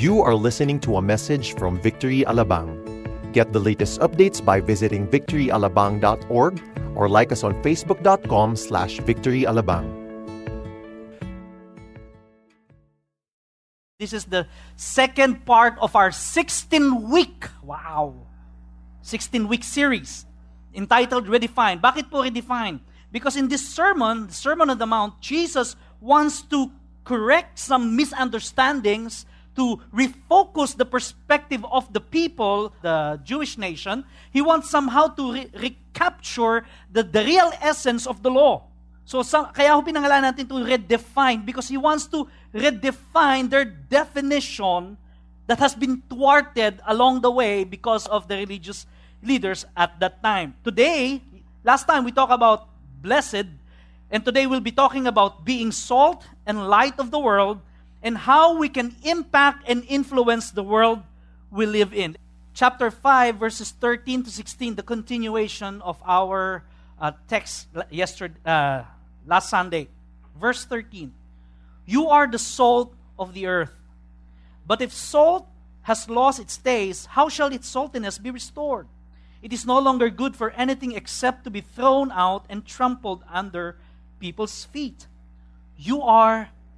You are listening to a message from Victory Alabang. Get the latest updates by visiting victoryalabang.org or like us on facebook.com slash victoryalabang. This is the second part of our 16 week, wow, 16 week series entitled Redefine. Bakit po redefine? Because in this sermon, the Sermon on the Mount, Jesus wants to correct some misunderstandings to refocus the perspective of the people, the Jewish nation. He wants somehow to re- recapture the, the real essence of the law. So, sa, kaya ho pinangalan natin to redefine because he wants to redefine their definition that has been thwarted along the way because of the religious leaders at that time. Today, last time we talked about blessed, and today we'll be talking about being salt and light of the world and how we can impact and influence the world we live in. Chapter 5, verses 13 to 16, the continuation of our uh, text yesterday, uh, last Sunday. Verse 13 You are the salt of the earth. But if salt has lost its taste, how shall its saltiness be restored? It is no longer good for anything except to be thrown out and trampled under people's feet. You are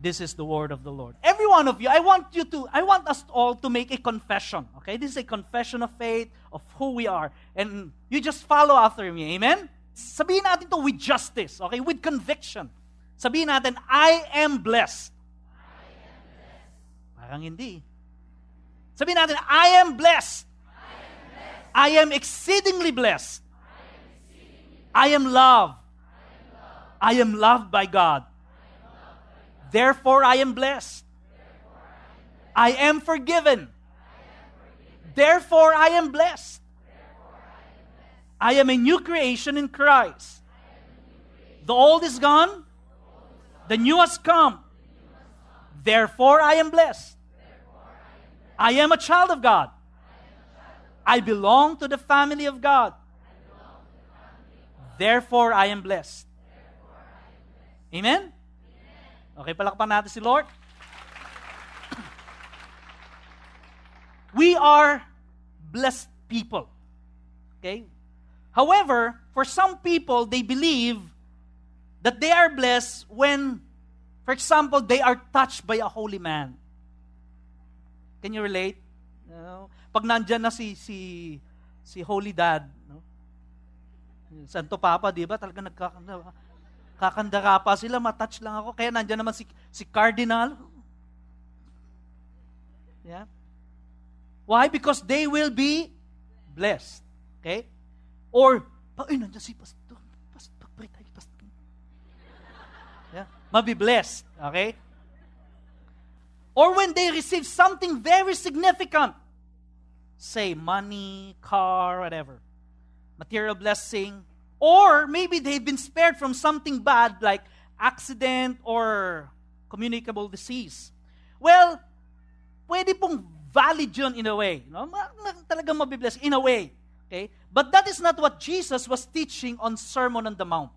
This is the word of the Lord. Every one of you, I want you to, I want us all to make a confession. Okay? This is a confession of faith, of who we are. And you just follow after me. Amen? Sabihin natin to with justice. Okay? With conviction. Sabihin natin, I am blessed. I am. Parang hindi. Sabihin natin, I am blessed. I am, blessed. I am exceedingly blessed. I am, loved. I am loved by God. Therefore, I am blessed. I am forgiven. Therefore, I am blessed. I am a new creation in Christ. The old is gone, the new has come. Therefore, I am blessed. I am a child of God. I belong to the family of God. Therefore, I am blessed. Amen? Okay, palakpan natin si Lord. We are blessed people. Okay? However, for some people, they believe that they are blessed when, for example, they are touched by a holy man. Can you relate? No? Pag nandyan na si, si, si Holy Dad, no? Santo Papa, di ba? Talaga nagkakanda kakandara pa sila, matouch lang ako. Kaya nandiyan naman si, si Cardinal. Yeah. Why? Because they will be blessed. Okay? Or, ay, nandiyan si Pastor. Pastor, pray tayo, Pastor. Yeah. Mabi blessed. Okay? Or when they receive something very significant, say money, car, whatever, material blessing, or maybe they've been spared from something bad like accident or communicable disease. Well, pwede pong valid yun in a way. No? Talagang mabibless in a way. Okay? But that is not what Jesus was teaching on Sermon on the Mount.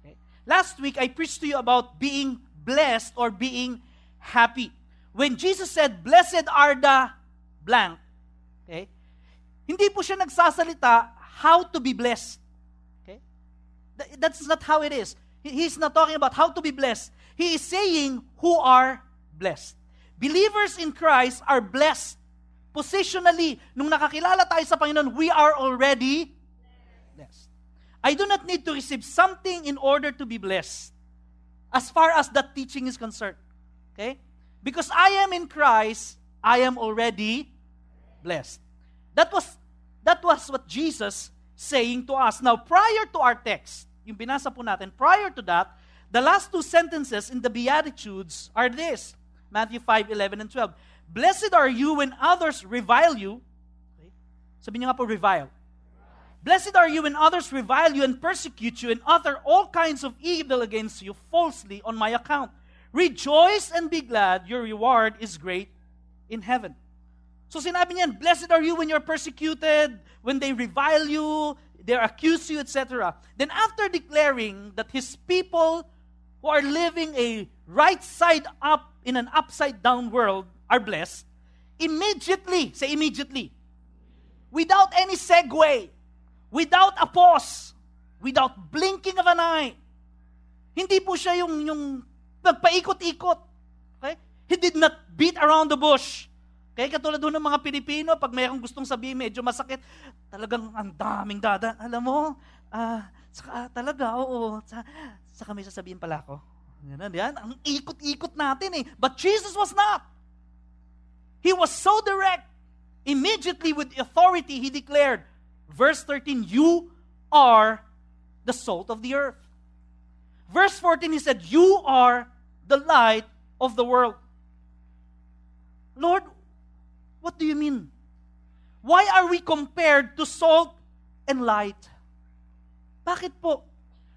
Okay? Last week, I preached to you about being blessed or being happy. When Jesus said, Blessed are the blank, okay? hindi po siya nagsasalita how to be blessed. That's not how it is. He's not talking about how to be blessed. He is saying who are blessed. Believers in Christ are blessed. Positionally, nung nakakilala tayo sa Panginoon, we are already blessed. I do not need to receive something in order to be blessed. As far as that teaching is concerned. Okay? Because I am in Christ, I am already blessed. That was that was what Jesus saying to us. Now, prior to our text, yung binasa po natin, prior to that, the last two sentences in the Beatitudes are this Matthew 5 11 and 12. Blessed are you when others revile you. Okay? Sabi niyo nga po, revile. Blessed are you when others revile you and persecute you and utter all kinds of evil against you falsely on my account. Rejoice and be glad, your reward is great in heaven. So sinabi niyan, blessed are you when you're persecuted, when they revile you, they accuse you, etc. Then after declaring that his people who are living a right side up in an upside down world are blessed, immediately, say immediately, without any segue, without a pause, without blinking of an eye. Hindi po siya yung, yung nagpaikot-ikot. Okay? He did not beat around the bush. Kaya katulad doon ng mga Pilipino, pag mayroong gustong sabihin medyo masakit, talagang ang daming dada. Alam mo, ah, saka talaga, oo, sa, saka may sasabihin pala ako. Yan, yan. Ang ikot-ikot natin eh. But Jesus was not. He was so direct. Immediately with authority, he declared, Verse 13, you are the salt of the earth. Verse 14, he said, You are the light of the world. Lord, what do you mean? Why are we compared to salt and light? Bakit po?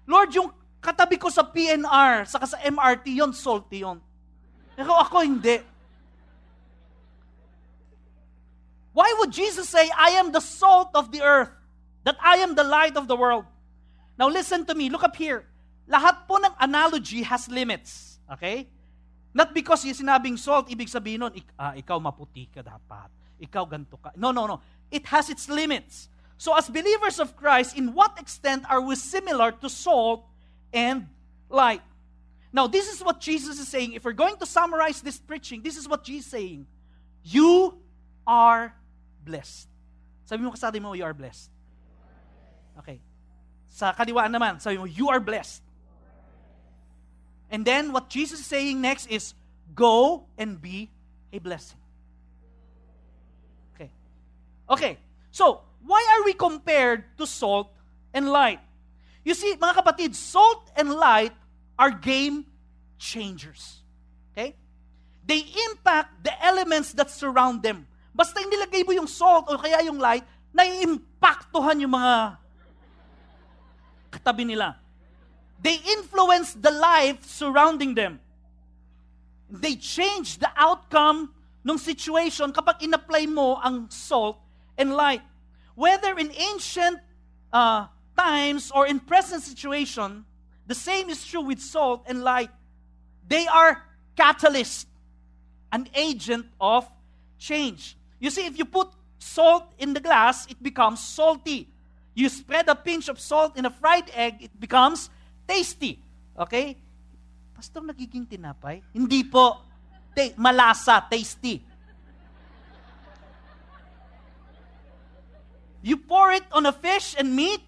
Lord, yung katabi ko sa PNR, saka sa MRT, yon salty yon. Pero ako hindi. Why would Jesus say, I am the salt of the earth? That I am the light of the world? Now listen to me. Look up here. Lahat po ng analogy has limits. Okay? Not because yung sinabing salt, ibig sabihin nun, ik- ah, ikaw maputi ka dapat. Ikaw ganto ka. No, no, no. It has its limits. So as believers of Christ, in what extent are we similar to salt and light? Now, this is what Jesus is saying. If we're going to summarize this preaching, this is what Jesus is saying. You are blessed. Sabi mo kasali mo, you are blessed. Okay. Sa kaliwaan naman, sabi mo, you are blessed. And then what Jesus is saying next is, go and be a blessing. Okay. Okay. So, why are we compared to salt and light? You see, mga kapatid, salt and light are game changers. Okay? They impact the elements that surround them. Basta inilagay mo yung salt o kaya yung light, naiimpaktuhan yung mga katabi nila. They influence the life surrounding them. They change the outcome ng situation kapag in-apply mo ang salt and light. Whether in ancient uh, times or in present situation, the same is true with salt and light. They are catalyst, an agent of change. You see, if you put salt in the glass, it becomes salty. You spread a pinch of salt in a fried egg, it becomes tasty. Okay? Pastor, nagiging tinapay? Hindi po. T- malasa, tasty. You pour it on a fish and meat,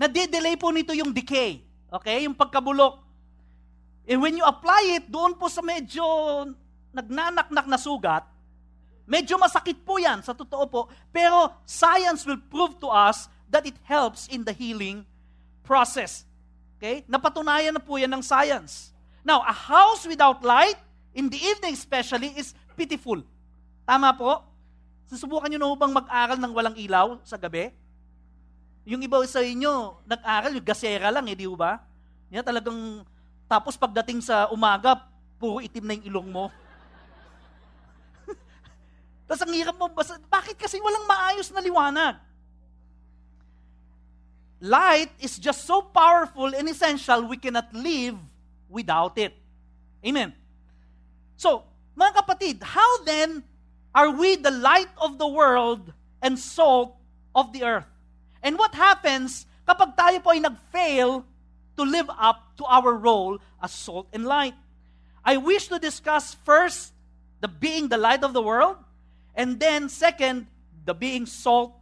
nade-delay po nito yung decay. Okay? Yung pagkabulok. And when you apply it, doon po sa medyo nagnanaknak na sugat, Medyo masakit po yan, sa totoo po. Pero science will prove to us that it helps in the healing process. Okay? Napatunayan na po yan ng science. Now, a house without light, in the evening especially, is pitiful. Tama po? Susubukan nyo na bang mag-aral ng walang ilaw sa gabi? Yung iba sa inyo, nag-aral, yung gasera lang eh, di ba? Yan talagang, tapos pagdating sa umaga, puro itim na yung ilong mo. Tapos ang hirap mo, basa, bakit kasi walang maayos na liwanag? Light is just so powerful and essential, we cannot live without it. Amen. So, mga kapatid, how then are we the light of the world and salt of the earth? And what happens kapag tayo po ay nag-fail to live up to our role as salt and light? I wish to discuss first the being the light of the world And then, second, the being salt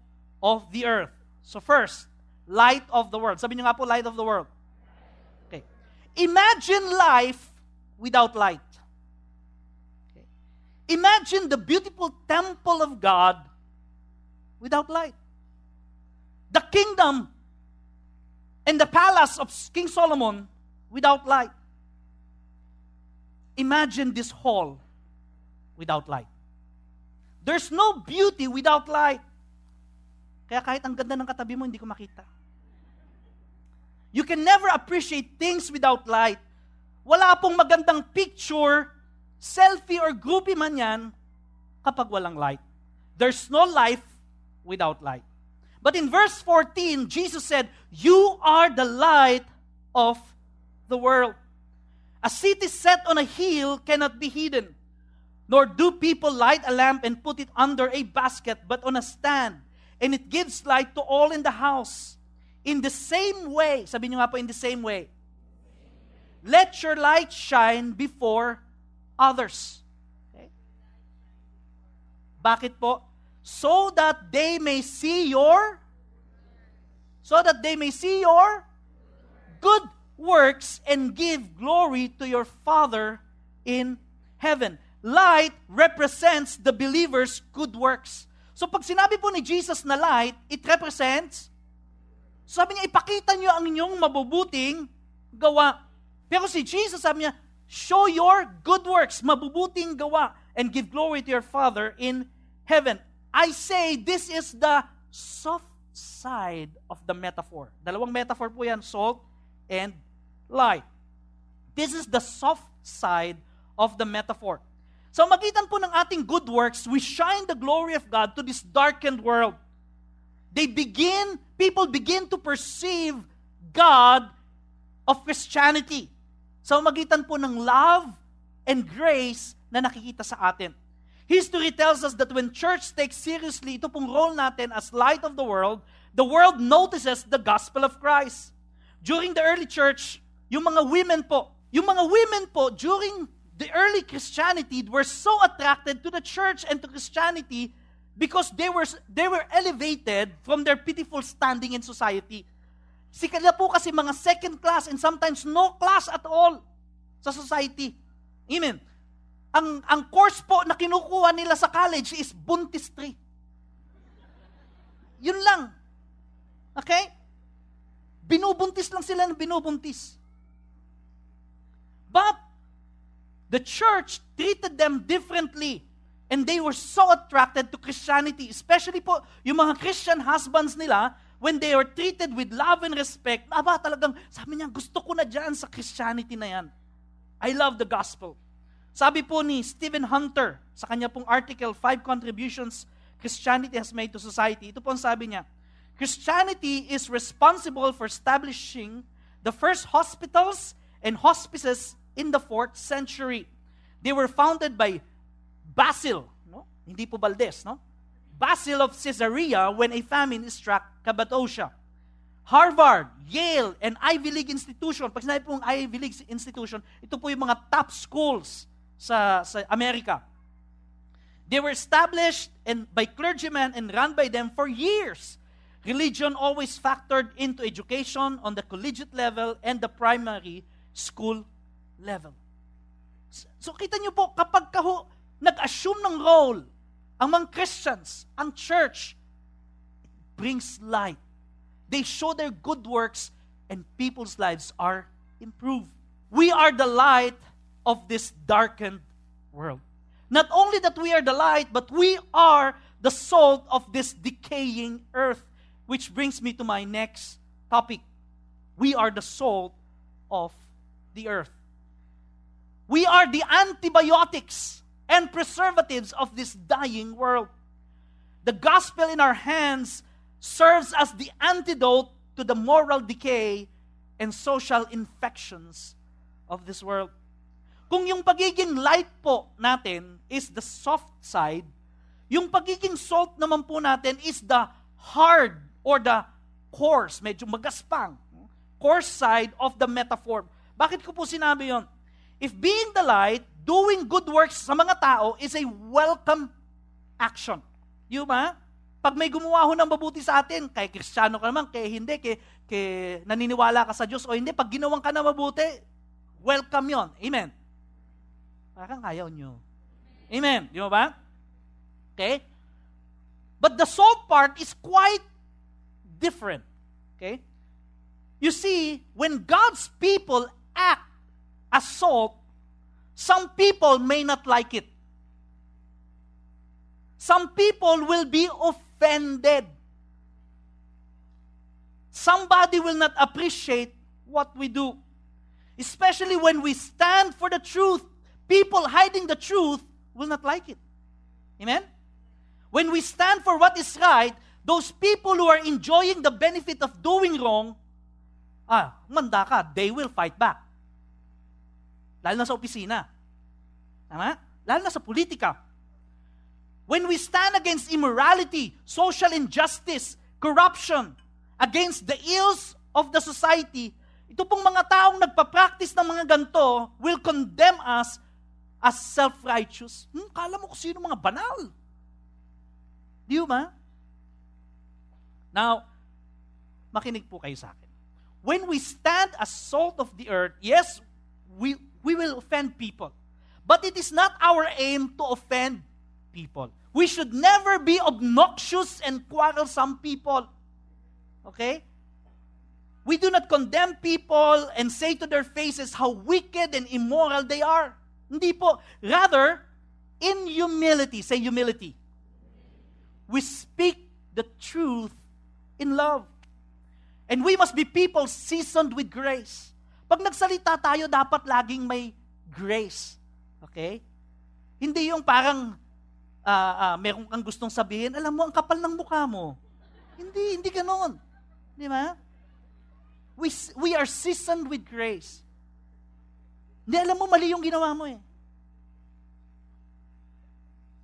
of the earth. So first, light of the world. Sabi niyo nga po, light of the world. Okay. Imagine life without light. Okay. Imagine the beautiful temple of God without light. The kingdom and the palace of King Solomon without light. Imagine this hall without light. There's no beauty without light. Kaya kahit ang ganda ng katabi mo, hindi ko makita. You can never appreciate things without light. Wala pong magandang picture, selfie or groupie man yan, kapag walang light. There's no life without light. But in verse 14, Jesus said, You are the light of the world. A city set on a hill cannot be hidden, nor do people light a lamp and put it under a basket, but on a stand, and it gives light to all in the house. In the same way, sabi niyo nga po, in the same way, let your light shine before others. Okay? Bakit po? So that they may see your so that they may see your good works and give glory to your Father in heaven. Light represents the believer's good works. So pag sinabi po ni Jesus na light, it represents, sabi niya, ipakita niyo ang inyong mabubuting gawa. Pero si Jesus sabi niya, show your good works, mabubuting gawa, and give glory to your Father in heaven. I say this is the soft side of the metaphor. Dalawang metaphor po yan, salt and light. This is the soft side of the metaphor. So magitan po ng ating good works, we shine the glory of God to this darkened world. They begin, people begin to perceive God of Christianity. So magitan po ng love and grace na nakikita sa atin. History tells us that when church takes seriously ito pong role natin as light of the world, the world notices the gospel of Christ. During the early church, yung mga women po, yung mga women po during the early Christianity were so attracted to the church and to Christianity because they were they were elevated from their pitiful standing in society. Sila po kasi mga second class and sometimes no class at all sa society. Amen. Ang ang course po na kinukuha nila sa college is buntistry. Yun lang. Okay? Binubuntis lang sila ng binubuntis. But the church treated them differently. And they were so attracted to Christianity. Especially po, yung mga Christian husbands nila, when they were treated with love and respect, aba talagang, sabi niya, gusto ko na dyan sa Christianity na yan. I love the gospel. Sabi po ni Stephen Hunter, sa kanya pong article, Five Contributions Christianity Has Made to Society, ito po ang sabi niya, Christianity is responsible for establishing the first hospitals and hospices in the 4th century. They were founded by Basil, no? Hindi po Valdez, no? Basil of Caesarea when a famine struck Cappadocia. Harvard, Yale, and Ivy League institution. Pag sinabi pong Ivy League institution, ito po yung mga top schools sa, sa Amerika. They were established and by clergymen and run by them for years. Religion always factored into education on the collegiate level and the primary school level. So kita niyo po, kapag kaho, nag-assume ng role ang mga Christians, ang church, brings light. They show their good works and people's lives are improved. We are the light of this darkened world. Not only that we are the light, but we are the salt of this decaying earth. Which brings me to my next topic. We are the salt of the earth. We are the antibiotics and preservatives of this dying world. The gospel in our hands serves as the antidote to the moral decay and social infections of this world. Kung yung pagiging light po natin is the soft side, yung pagiging salt naman po natin is the hard or the coarse, medyo magaspang, coarse side of the metaphor. Bakit ko po sinabi yon? if being the light, doing good works sa mga tao is a welcome action. Di ba? Pag may gumawa ho ng mabuti sa atin, kay kristyano ka naman, kay hindi, kay, kay naniniwala ka sa Diyos o hindi, pag ginawang ka na mabuti, welcome yon. Amen. Parang ayaw nyo. Amen. Di ba? Okay? But the salt part is quite different. Okay? You see, when God's people act as salt, some people may not like it. Some people will be offended. somebody will not appreciate what we do. Especially when we stand for the truth, people hiding the truth will not like it. Amen? When we stand for what is right, those people who are enjoying the benefit of doing wrong, ah, manda ka, they will fight back. Lalo na sa opisina. Tama? Lalo na sa politika. When we stand against immorality, social injustice, corruption, against the ills of the society, ito pong mga taong nagpa-practice ng mga ganto will condemn us as self-righteous. Hmm, kala mo kung sino mga banal. Di ba? Now, makinig po kayo sa akin. When we stand as salt of the earth, yes, we, we will offend people. But it is not our aim to offend people. We should never be obnoxious and quarrelsome people. Okay? We do not condemn people and say to their faces how wicked and immoral they are. Hindi po. Rather, in humility, say humility, we speak the truth in love. And we must be people seasoned with grace. Pag nagsalita tayo, dapat laging may grace. Okay? Hindi yung parang uh, uh, meron kang gustong sabihin, alam mo, ang kapal ng mukha mo. Hindi, hindi ganoon. Di ba? We, we are seasoned with grace. Hindi, alam mo, mali yung ginawa mo eh.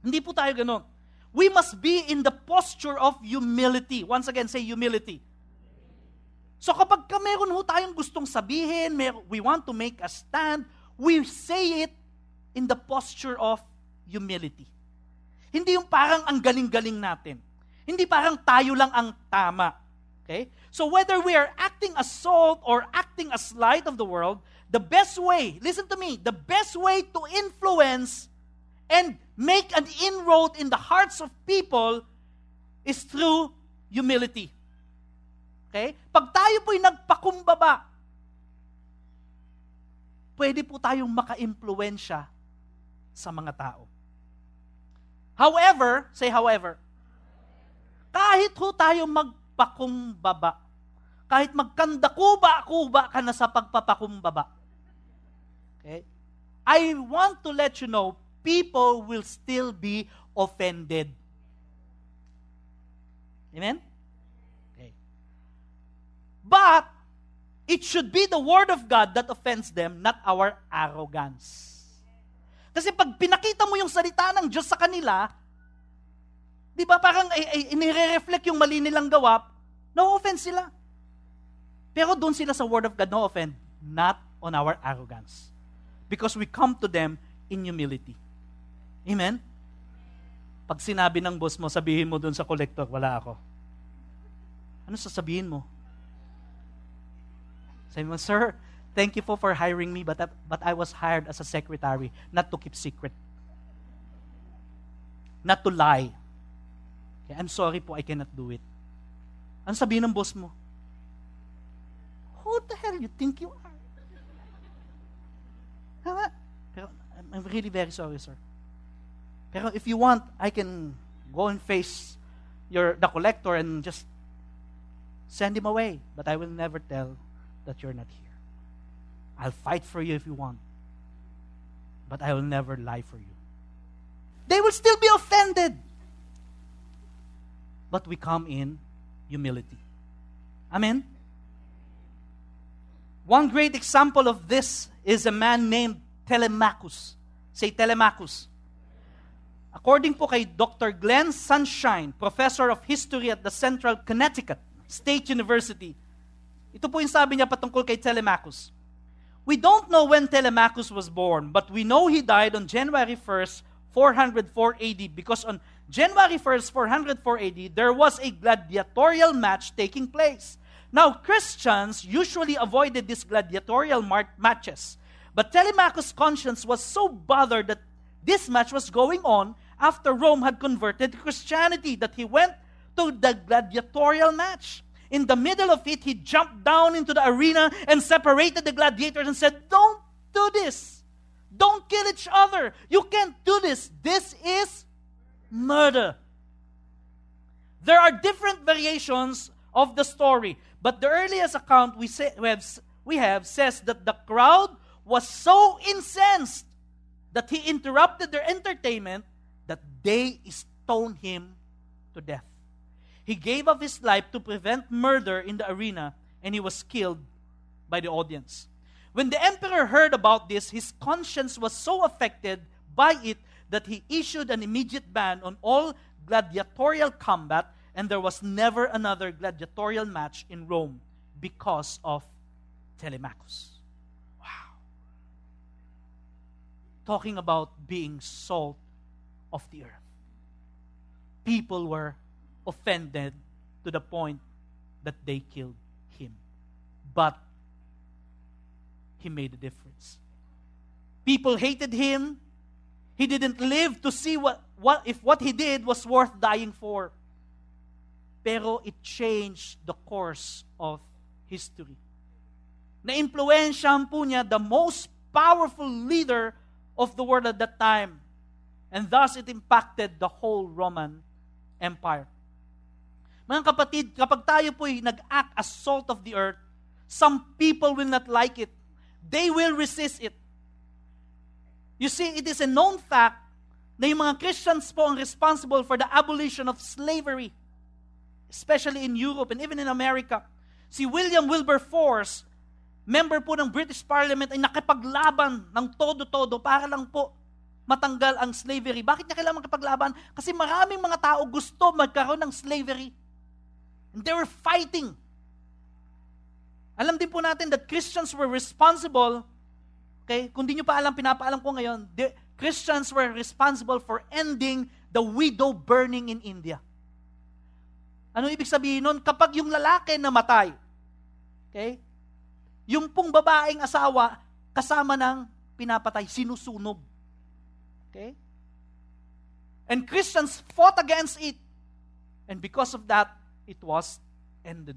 Hindi po tayo ganun. We must be in the posture of humility. Once again, say humility. So kapag ka meron ho tayong gustong sabihin, may, we want to make a stand, we say it in the posture of humility. Hindi yung parang ang galing-galing natin. Hindi parang tayo lang ang tama. Okay? So whether we are acting as salt or acting as light of the world, the best way, listen to me, the best way to influence and make an inroad in the hearts of people is through humility. Okay? Pag tayo po'y nagpakumbaba, pwede po tayong maka-impluensya sa mga tao. However, say however, kahit ho tayo mag pagpakumbaba. Kahit magkanda-kuba-kuba ka na sa pagpapakumbaba. Okay? I want to let you know, people will still be offended. Amen? But, it should be the Word of God that offends them, not our arrogance. Kasi pag pinakita mo yung salita ng Diyos sa kanila, Di ba parang eh, eh, inire-reflect yung mali nilang gawa, no offense sila. Pero doon sila sa Word of God, no offense, not on our arrogance. Because we come to them in humility. Amen? Pag sinabi ng boss mo, sabihin mo doon sa collector, wala ako. Ano sasabihin mo? Sabi mo, Sir, thank you po for hiring me, but, but I was hired as a secretary, not to keep secret. Not to lie. Okay, I'm sorry po, I cannot do it. Ano sabihin ng boss mo? Who the hell you think you are? Tama? Pero I'm really very sorry, sir. Pero if you want, I can go and face your the collector and just send him away. But I will never tell that you're not here. I'll fight for you if you want. But I will never lie for you. They will still be offended but we come in humility. Amen? One great example of this is a man named Telemachus. Say Telemachus. According po kay Dr. Glenn Sunshine, professor of history at the Central Connecticut State University, ito po yung sabi niya patungkol kay Telemachus. We don't know when Telemachus was born, but we know he died on January 1st, 404 AD, because on January 1st, 404 AD, there was a gladiatorial match taking place. Now, Christians usually avoided these gladiatorial mar- matches. But Telemachus' conscience was so bothered that this match was going on after Rome had converted to Christianity that he went to the gladiatorial match. In the middle of it, he jumped down into the arena and separated the gladiators and said, Don't do this. Don't kill each other. You can't do this. This is murder. There are different variations of the story. But the earliest account we, say, we, have, we have says that the crowd was so incensed that he interrupted their entertainment that they stoned him to death. He gave up his life to prevent murder in the arena, and he was killed by the audience. When the emperor heard about this, his conscience was so affected by it that he issued an immediate ban on all gladiatorial combat, and there was never another gladiatorial match in Rome because of Telemachus. Wow. Talking about being salt of the earth. People were offended to the point that they killed him. But he made a difference. People hated him. He didn't live to see what, what if what he did was worth dying for. Pero it changed the course of history. Na-influensyahan po niya the most powerful leader of the world at that time. And thus it impacted the whole Roman Empire. Mga kapatid, kapag tayo po'y nag-act as salt of the earth, some people will not like it. They will resist it. You see, it is a known fact na yung mga Christians po ang responsible for the abolition of slavery, especially in Europe and even in America. Si William Wilberforce, member po ng British Parliament, ay nakipaglaban ng todo-todo para lang po matanggal ang slavery. Bakit niya kailangan makipaglaban? Kasi maraming mga tao gusto magkaroon ng slavery. And they were fighting. Alam din po natin that Christians were responsible, okay, kung di nyo pa alam, pinapaalam ko ngayon, the Christians were responsible for ending the widow burning in India. Ano ibig sabihin nun? Kapag yung lalaki namatay, okay, yung pong babaeng asawa, kasama ng pinapatay, sinusunog. Okay? And Christians fought against it. And because of that, it was ended.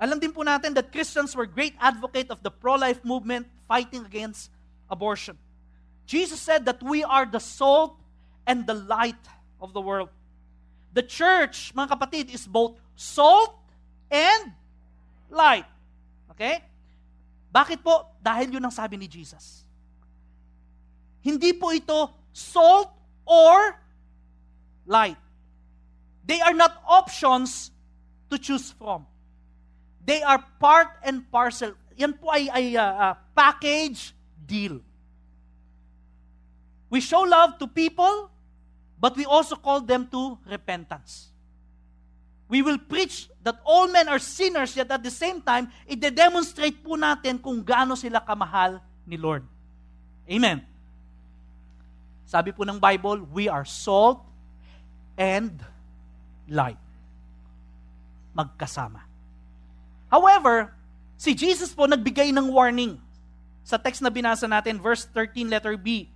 Alam din po natin that Christians were great advocate of the pro-life movement fighting against abortion. Jesus said that we are the salt and the light of the world. The church, mga kapatid, is both salt and light. Okay? Bakit po? Dahil yun ang sabi ni Jesus. Hindi po ito salt or light. They are not options to choose from. They are part and parcel. Yan po ay, ay uh, uh, package deal. We show love to people, but we also call them to repentance. We will preach that all men are sinners, yet at the same time, i-demonstrate po natin kung gaano sila kamahal ni Lord. Amen. Sabi po ng Bible, we are salt and light. Magkasama. However, si Jesus po nagbigay ng warning. Sa text na binasa natin, verse 13, letter B.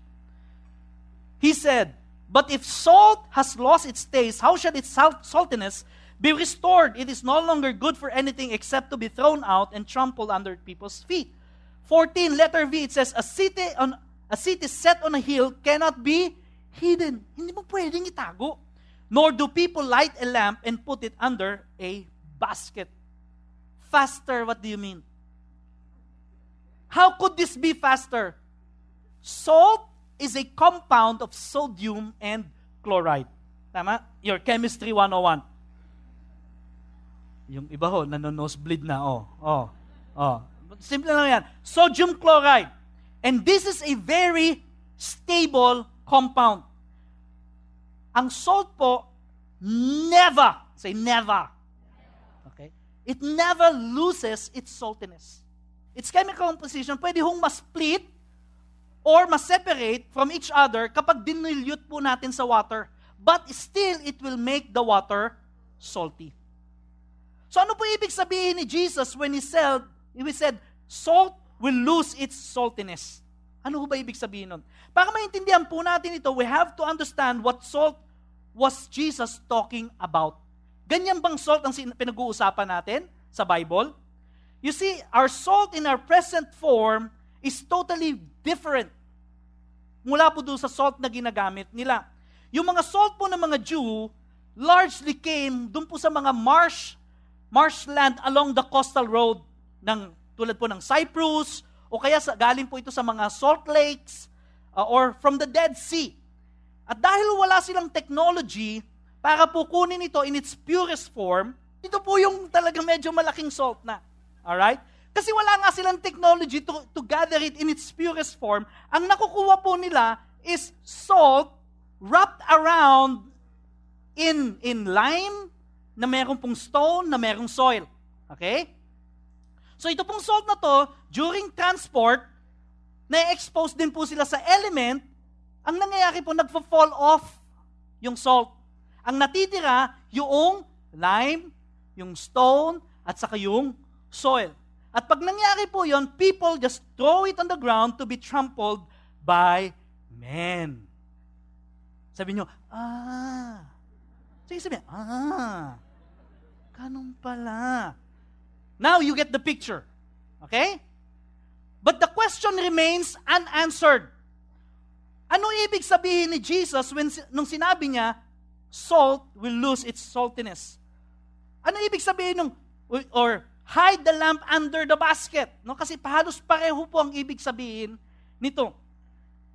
He said, But if salt has lost its taste, how shall its salt- saltiness be restored? It is no longer good for anything except to be thrown out and trampled under people's feet. 14, letter V, it says, A city on A city set on a hill cannot be hidden. Hindi mo pwedeng itago. Nor do people light a lamp and put it under a basket. Faster, what do you mean? How could this be faster? Salt is a compound of sodium and chloride. Tama? Your chemistry 101. Yung iba ho, nanonosebleed na, oh. Oh. Oh. Simple lang yan. Sodium chloride. And this is a very stable compound. Ang salt po, never, say never. Okay? It never loses its saltiness. Its chemical composition pwede hong ma-split or ma-separate from each other kapag dinilute po natin sa water. But still, it will make the water salty. So ano po ibig sabihin ni Jesus when he said, he said, salt will lose its saltiness. Ano ba ibig sabihin nun? Para maintindihan po natin ito, we have to understand what salt was Jesus talking about. Ganyan bang salt ang pinag-uusapan natin sa Bible? You see, our salt in our present form is totally different mula po doon sa salt na ginagamit nila. Yung mga salt po ng mga Jew, largely came dun po sa mga marsh, marshland along the coastal road ng tulad po ng Cyprus o kaya sa, galing po ito sa mga salt lakes uh, or from the Dead Sea. At dahil wala silang technology para po kunin ito in its purest form, ito po yung talagang medyo malaking salt na. Alright? Kasi wala nga silang technology to, to gather it in its purest form. Ang nakukuha po nila is salt wrapped around in, in lime na meron pong stone, na merong soil. Okay? So ito pong salt na to, during transport, na-expose din po sila sa element, ang nangyayari po, nagfa-fall off yung salt. Ang natitira, yung lime, yung stone, at saka yung soil. At pag nangyari po yon, people just throw it on the ground to be trampled by men. Sabi nyo, ah. Sige sabi, ah. Ganun pala. Now you get the picture. Okay? But the question remains unanswered. Ano ibig sabihin ni Jesus when, nung sinabi niya, salt will lose its saltiness? Ano ibig sabihin nung, or hide the lamp under the basket. No? Kasi halos pareho po ang ibig sabihin nito.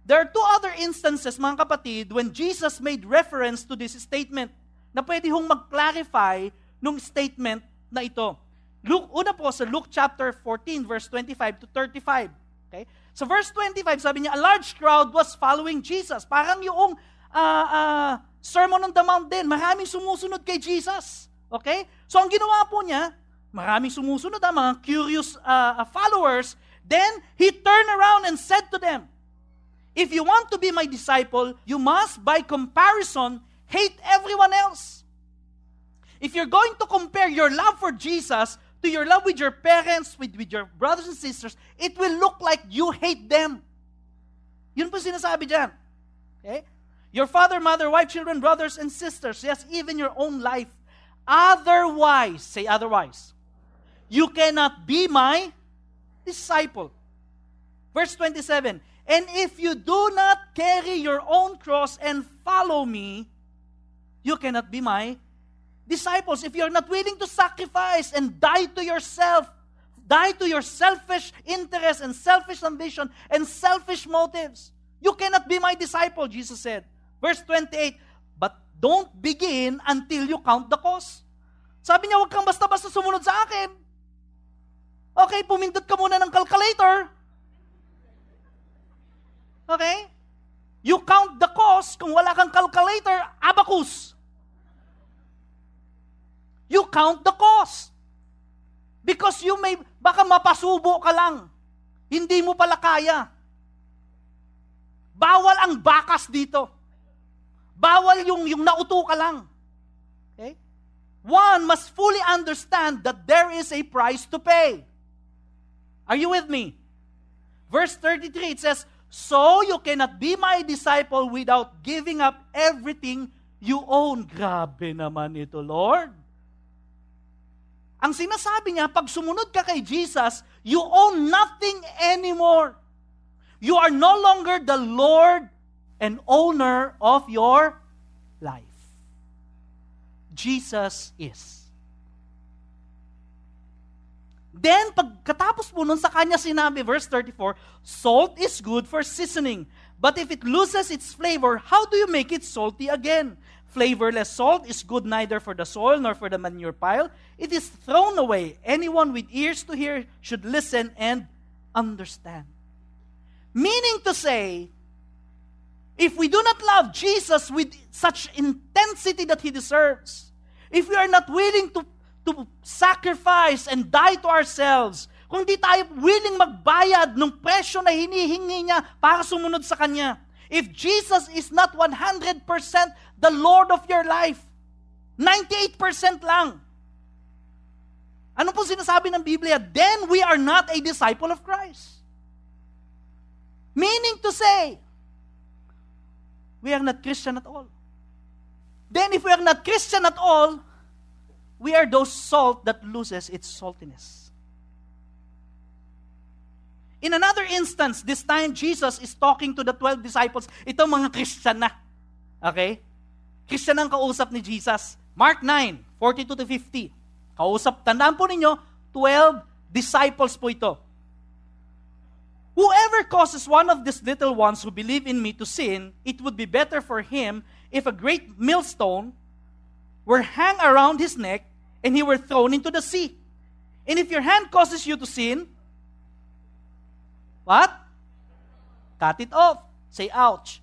There are two other instances, mga kapatid, when Jesus made reference to this statement na pwede hong mag-clarify nung statement na ito. Luke, una po sa Luke chapter 14, verse 25 to 35. Okay? So verse 25, sabi niya, a large crowd was following Jesus. Parang yung uh, uh, Sermon on the Mount din, maraming sumusunod kay Jesus. Okay? So ang ginawa po niya, maraming sumusunod, ang mga curious uh, followers. Then, he turned around and said to them, If you want to be my disciple, you must, by comparison, hate everyone else. If you're going to compare your love for Jesus to your love with your parents, with, with your brothers and sisters, it will look like you hate them. Yun po sinasabi dyan. Okay? Your father, mother, wife, children, brothers, and sisters. Yes, even your own life. Otherwise, say otherwise you cannot be my disciple. Verse 27 And if you do not carry your own cross and follow me, you cannot be my disciples. If you're not willing to sacrifice and die to yourself, die to your selfish interest and selfish ambition and selfish motives, you cannot be my disciple, Jesus said. Verse 28 But don't begin until you count the cost. Sabi niya, huwag kang basta-basta sumunod sa akin. Okay, pumindot ka muna ng calculator. Okay? You count the cost. Kung wala kang calculator, abacus. You count the cost. Because you may, baka mapasubo ka lang. Hindi mo pala kaya. Bawal ang bakas dito. Bawal yung, yung nauto ka lang. Okay? One must fully understand that there is a price to pay. Are you with me? Verse 33, it says, So you cannot be my disciple without giving up everything you own. Grabe naman ito, Lord. Ang sinasabi niya, pag sumunod ka kay Jesus, you own nothing anymore. You are no longer the Lord and owner of your life. Jesus is. Then, pagkatapos po nun sa kanya sinabi, verse 34, Salt is good for seasoning, but if it loses its flavor, how do you make it salty again? Flavorless salt is good neither for the soil nor for the manure pile. It is thrown away. Anyone with ears to hear should listen and understand. Meaning to say, if we do not love Jesus with such intensity that he deserves, if we are not willing to to sacrifice and die to ourselves, kung di tayo willing magbayad ng presyo na hinihingi niya para sumunod sa Kanya. If Jesus is not 100% the Lord of your life, 98% lang. Ano po sinasabi ng Biblia? Then we are not a disciple of Christ. Meaning to say, we are not Christian at all. Then if we are not Christian at all, we are those salt that loses its saltiness. In another instance, this time Jesus is talking to the 12 disciples. Ito mga Christian na. Okay? Christian ang kausap ni Jesus. Mark 9, 42 to 50. Kausap, tandaan po ninyo, 12 disciples po ito. Whoever causes one of these little ones who believe in me to sin, it would be better for him if a great millstone were hung around his neck and he were thrown into the sea. And if your hand causes you to sin, what? Cut it off. Say ouch.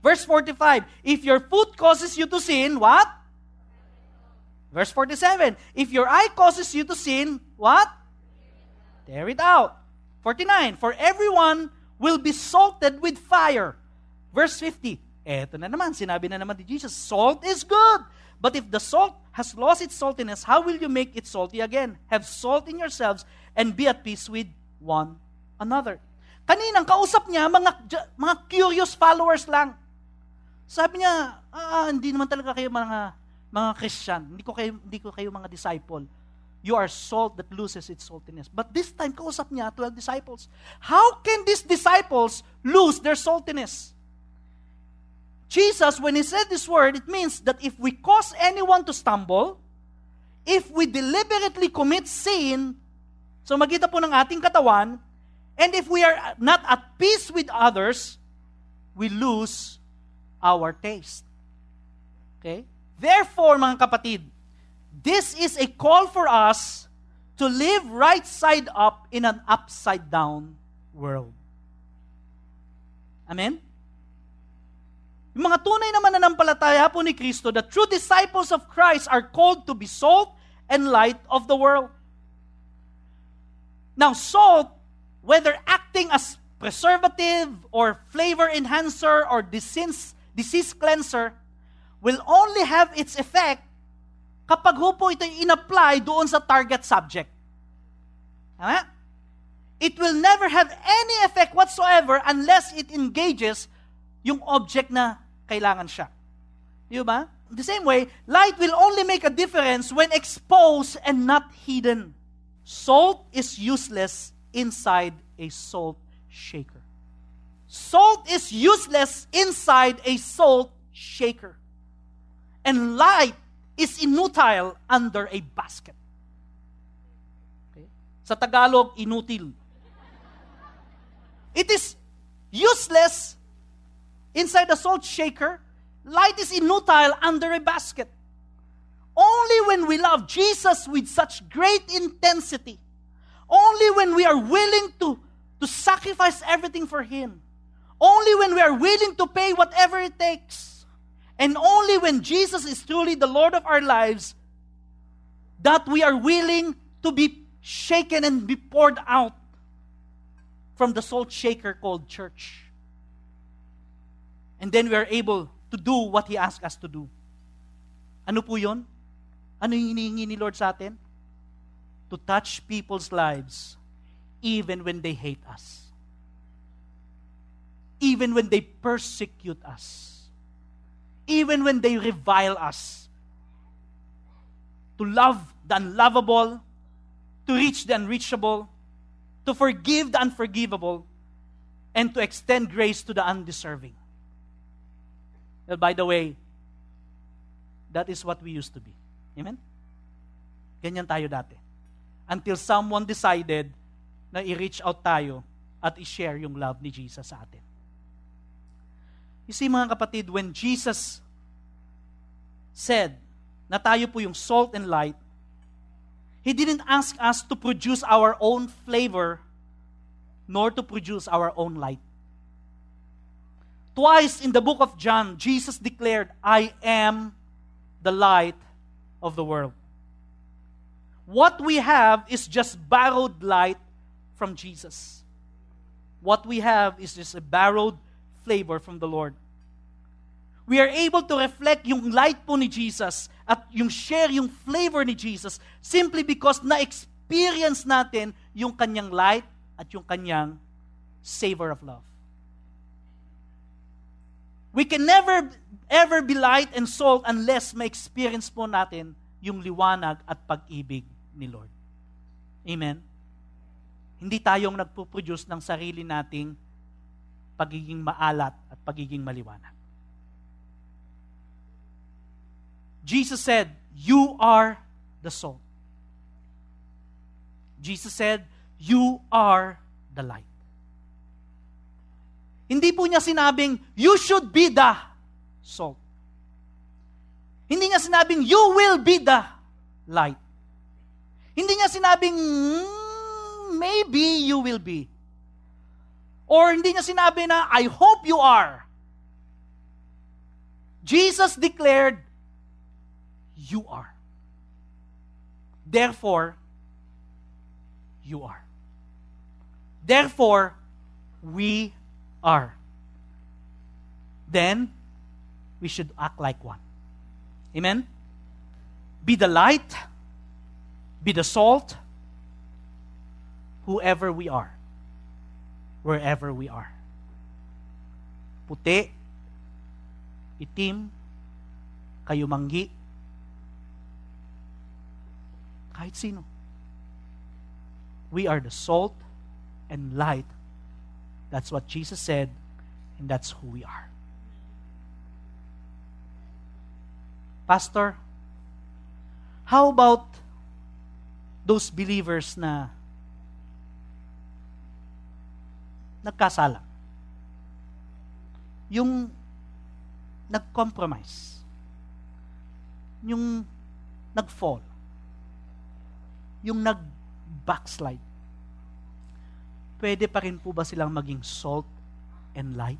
Verse 45, if your foot causes you to sin, what? Verse 47, if your eye causes you to sin, what? Tear it out. 49, For everyone will be salted with fire. Verse 50, eto na naman, sinabi na naman ni Jesus, salt is good. But if the salt has lost its saltiness, how will you make it salty again? Have salt in yourselves and be at peace with one another. Kaninang kausap niya, mga, mga curious followers lang. Sabi niya, ah, hindi naman talaga kayo mga, mga Christian. Hindi ko kayo, hindi ko kayo mga disciple. You are salt that loses its saltiness. But this time, kausap niya 12 disciples. How can these disciples lose their saltiness? Jesus, when he said this word, it means that if we cause anyone to stumble, if we deliberately commit sin, so magita po ng ating katawan, and if we are not at peace with others, we lose our taste. Okay? Therefore, mga kapatid, This is a call for us to live right side up in an upside down world. Amen? Yung mga tunay na mananampalataya po ni Kristo, the true disciples of Christ are called to be salt and light of the world. Now, salt, whether acting as preservative or flavor enhancer or disease, disease cleanser, will only have its effect kapag ho po ito in-apply doon sa target subject. Tama? It will never have any effect whatsoever unless it engages yung object na kailangan siya. Di ba? The same way, light will only make a difference when exposed and not hidden. Salt is useless inside a salt shaker. Salt is useless inside a salt shaker. And light is inutile under a basket. Okay? Sa Tagalog, inutil. It is useless inside a salt shaker. Light is inutile under a basket. Only when we love Jesus with such great intensity, only when we are willing to, to sacrifice everything for Him, only when we are willing to pay whatever it takes, and only when Jesus is truly the Lord of our lives, that we are willing to be shaken and be poured out from the salt shaker called church. And then we are able to do what He asked us to do. Ano po yun? Ano yung hinihingi ni Lord sa atin? To touch people's lives even when they hate us. Even when they persecute us even when they revile us. To love the unlovable, to reach the unreachable, to forgive the unforgivable, and to extend grace to the undeserving. Well, by the way, that is what we used to be. Amen? Ganyan tayo dati. Until someone decided na i-reach out tayo at i-share yung love ni Jesus sa atin. You see mga kapatid, when Jesus said na tayo po yung salt and light, He didn't ask us to produce our own flavor nor to produce our own light. Twice in the book of John, Jesus declared, I am the light of the world. What we have is just borrowed light from Jesus. What we have is just a borrowed flavor from the Lord. We are able to reflect yung light po ni Jesus at yung share yung flavor ni Jesus simply because na-experience natin yung kanyang light at yung kanyang savor of love. We can never ever be light and salt unless ma-experience po natin yung liwanag at pag-ibig ni Lord. Amen? Hindi tayong nagpo-produce ng sarili nating pagiging maalat at pagiging maliwanag. Jesus said, You are the salt. Jesus said, You are the light. Hindi po niya sinabing, you should be the salt. Hindi niya sinabing, you will be the light. Hindi niya sinabing, mm, maybe you will be. Or hindi niya sinabi na, I hope you are. Jesus declared, you are. Therefore, you are. Therefore, we are. Then, we should act like one. Amen? Be the light, be the salt, whoever we are, wherever we are. Puti, itim, kayumanggi, kahit sino. We are the salt and light that's what Jesus said, and that's who we are. Pastor, how about those believers na nagkasala? Yung nag-compromise. Yung nag-fall. Yung nag-backslide pwede pa rin po ba silang maging salt and light?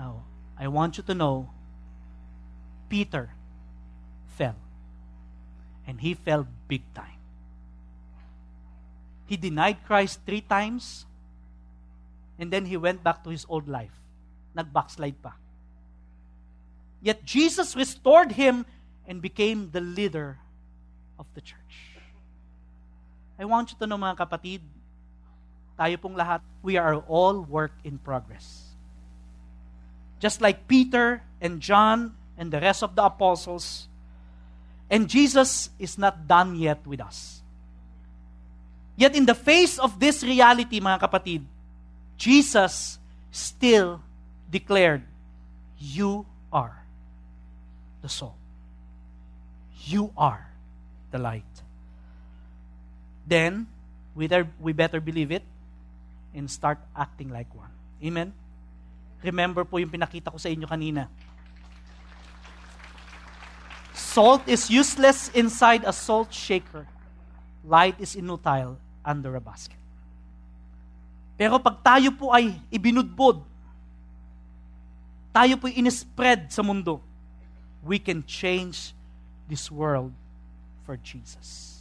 Now, I want you to know, Peter. And he fell big time. He denied Christ three times, and then he went back to his old life. Nag-backslide pa. Yet Jesus restored him and became the leader of the church. I want you to know mga kapatid, tayo pong lahat, we are all work in progress. Just like Peter and John and the rest of the apostles, and Jesus is not done yet with us. Yet in the face of this reality, mga kapatid, Jesus still declared, You are the soul. You are the light then we better believe it and start acting like one. Amen? Remember po yung pinakita ko sa inyo kanina. Salt is useless inside a salt shaker. Light is inutile under a basket. Pero pag tayo po ay ibinudbod, tayo po inispread sa mundo, we can change this world for Jesus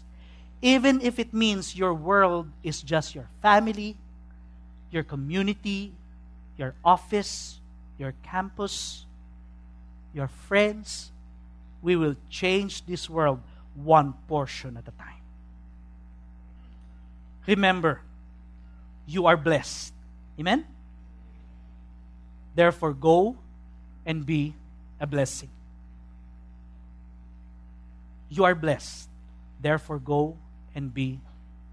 even if it means your world is just your family, your community, your office, your campus, your friends, we will change this world one portion at a time. Remember, you are blessed. Amen? Therefore, go and be a blessing. You are blessed. Therefore, go and be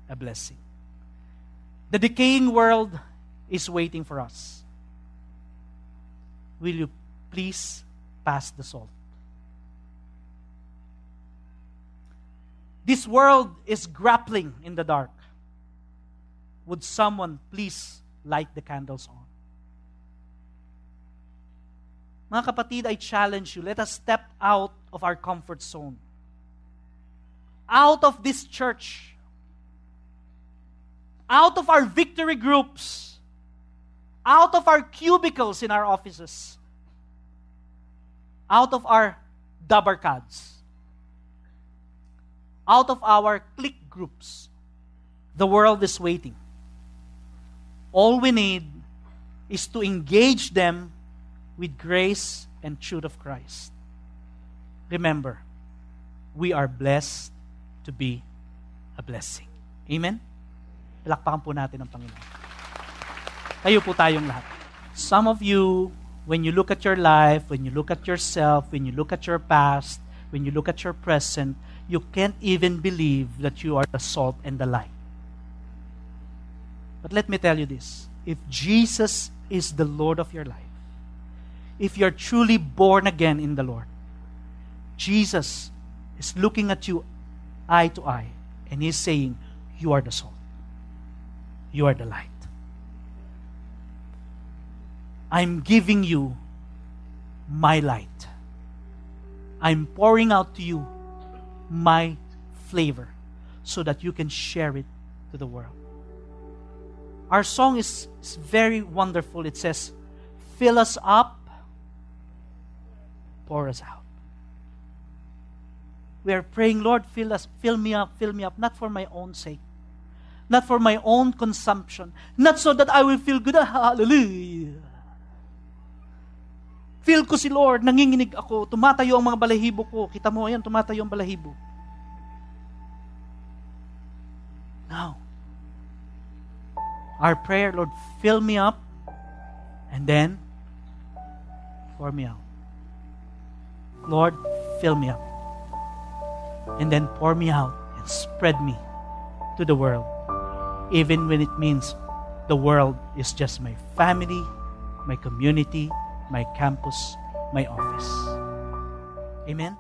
a blessing. The decaying world is waiting for us. Will you please pass the salt? This world is grappling in the dark. Would someone please light the candles on? Mga kapatid, I challenge you, let us step out of our comfort zone. Out of this church, out of our victory groups, out of our cubicles in our offices, out of our dabarkads, out of our clique groups. The world is waiting. All we need is to engage them with grace and truth of Christ. Remember, we are blessed to be a blessing. Amen? Palakpakan po natin ang Panginoon. Tayo po tayong lahat. Some of you, when you look at your life, when you look at yourself, when you look at your past, when you look at your present, you can't even believe that you are the salt and the light. But let me tell you this if Jesus is the Lord of your life, if you're truly born again in the Lord. Jesus is looking at you eye to eye, and He's saying, You are the salt, you are the light. I'm giving you my light. I'm pouring out to you my flavor so that you can share it to the world. Our song is, is very wonderful. It says, Fill us up, pour us out. We are praying, Lord, fill us, fill me up, fill me up, not for my own sake, not for my own consumption, not so that I will feel good. Hallelujah. Feel ko si Lord, nanginginig ako, tumatayo ang mga balahibo ko. Kita mo, ayan, tumatayo ang balahibo. Now, our prayer, Lord, fill me up and then pour me out. Lord, fill me up and then pour me out and spread me to the world, even when it means the world is just my family, my community, my campus, my office. Amen?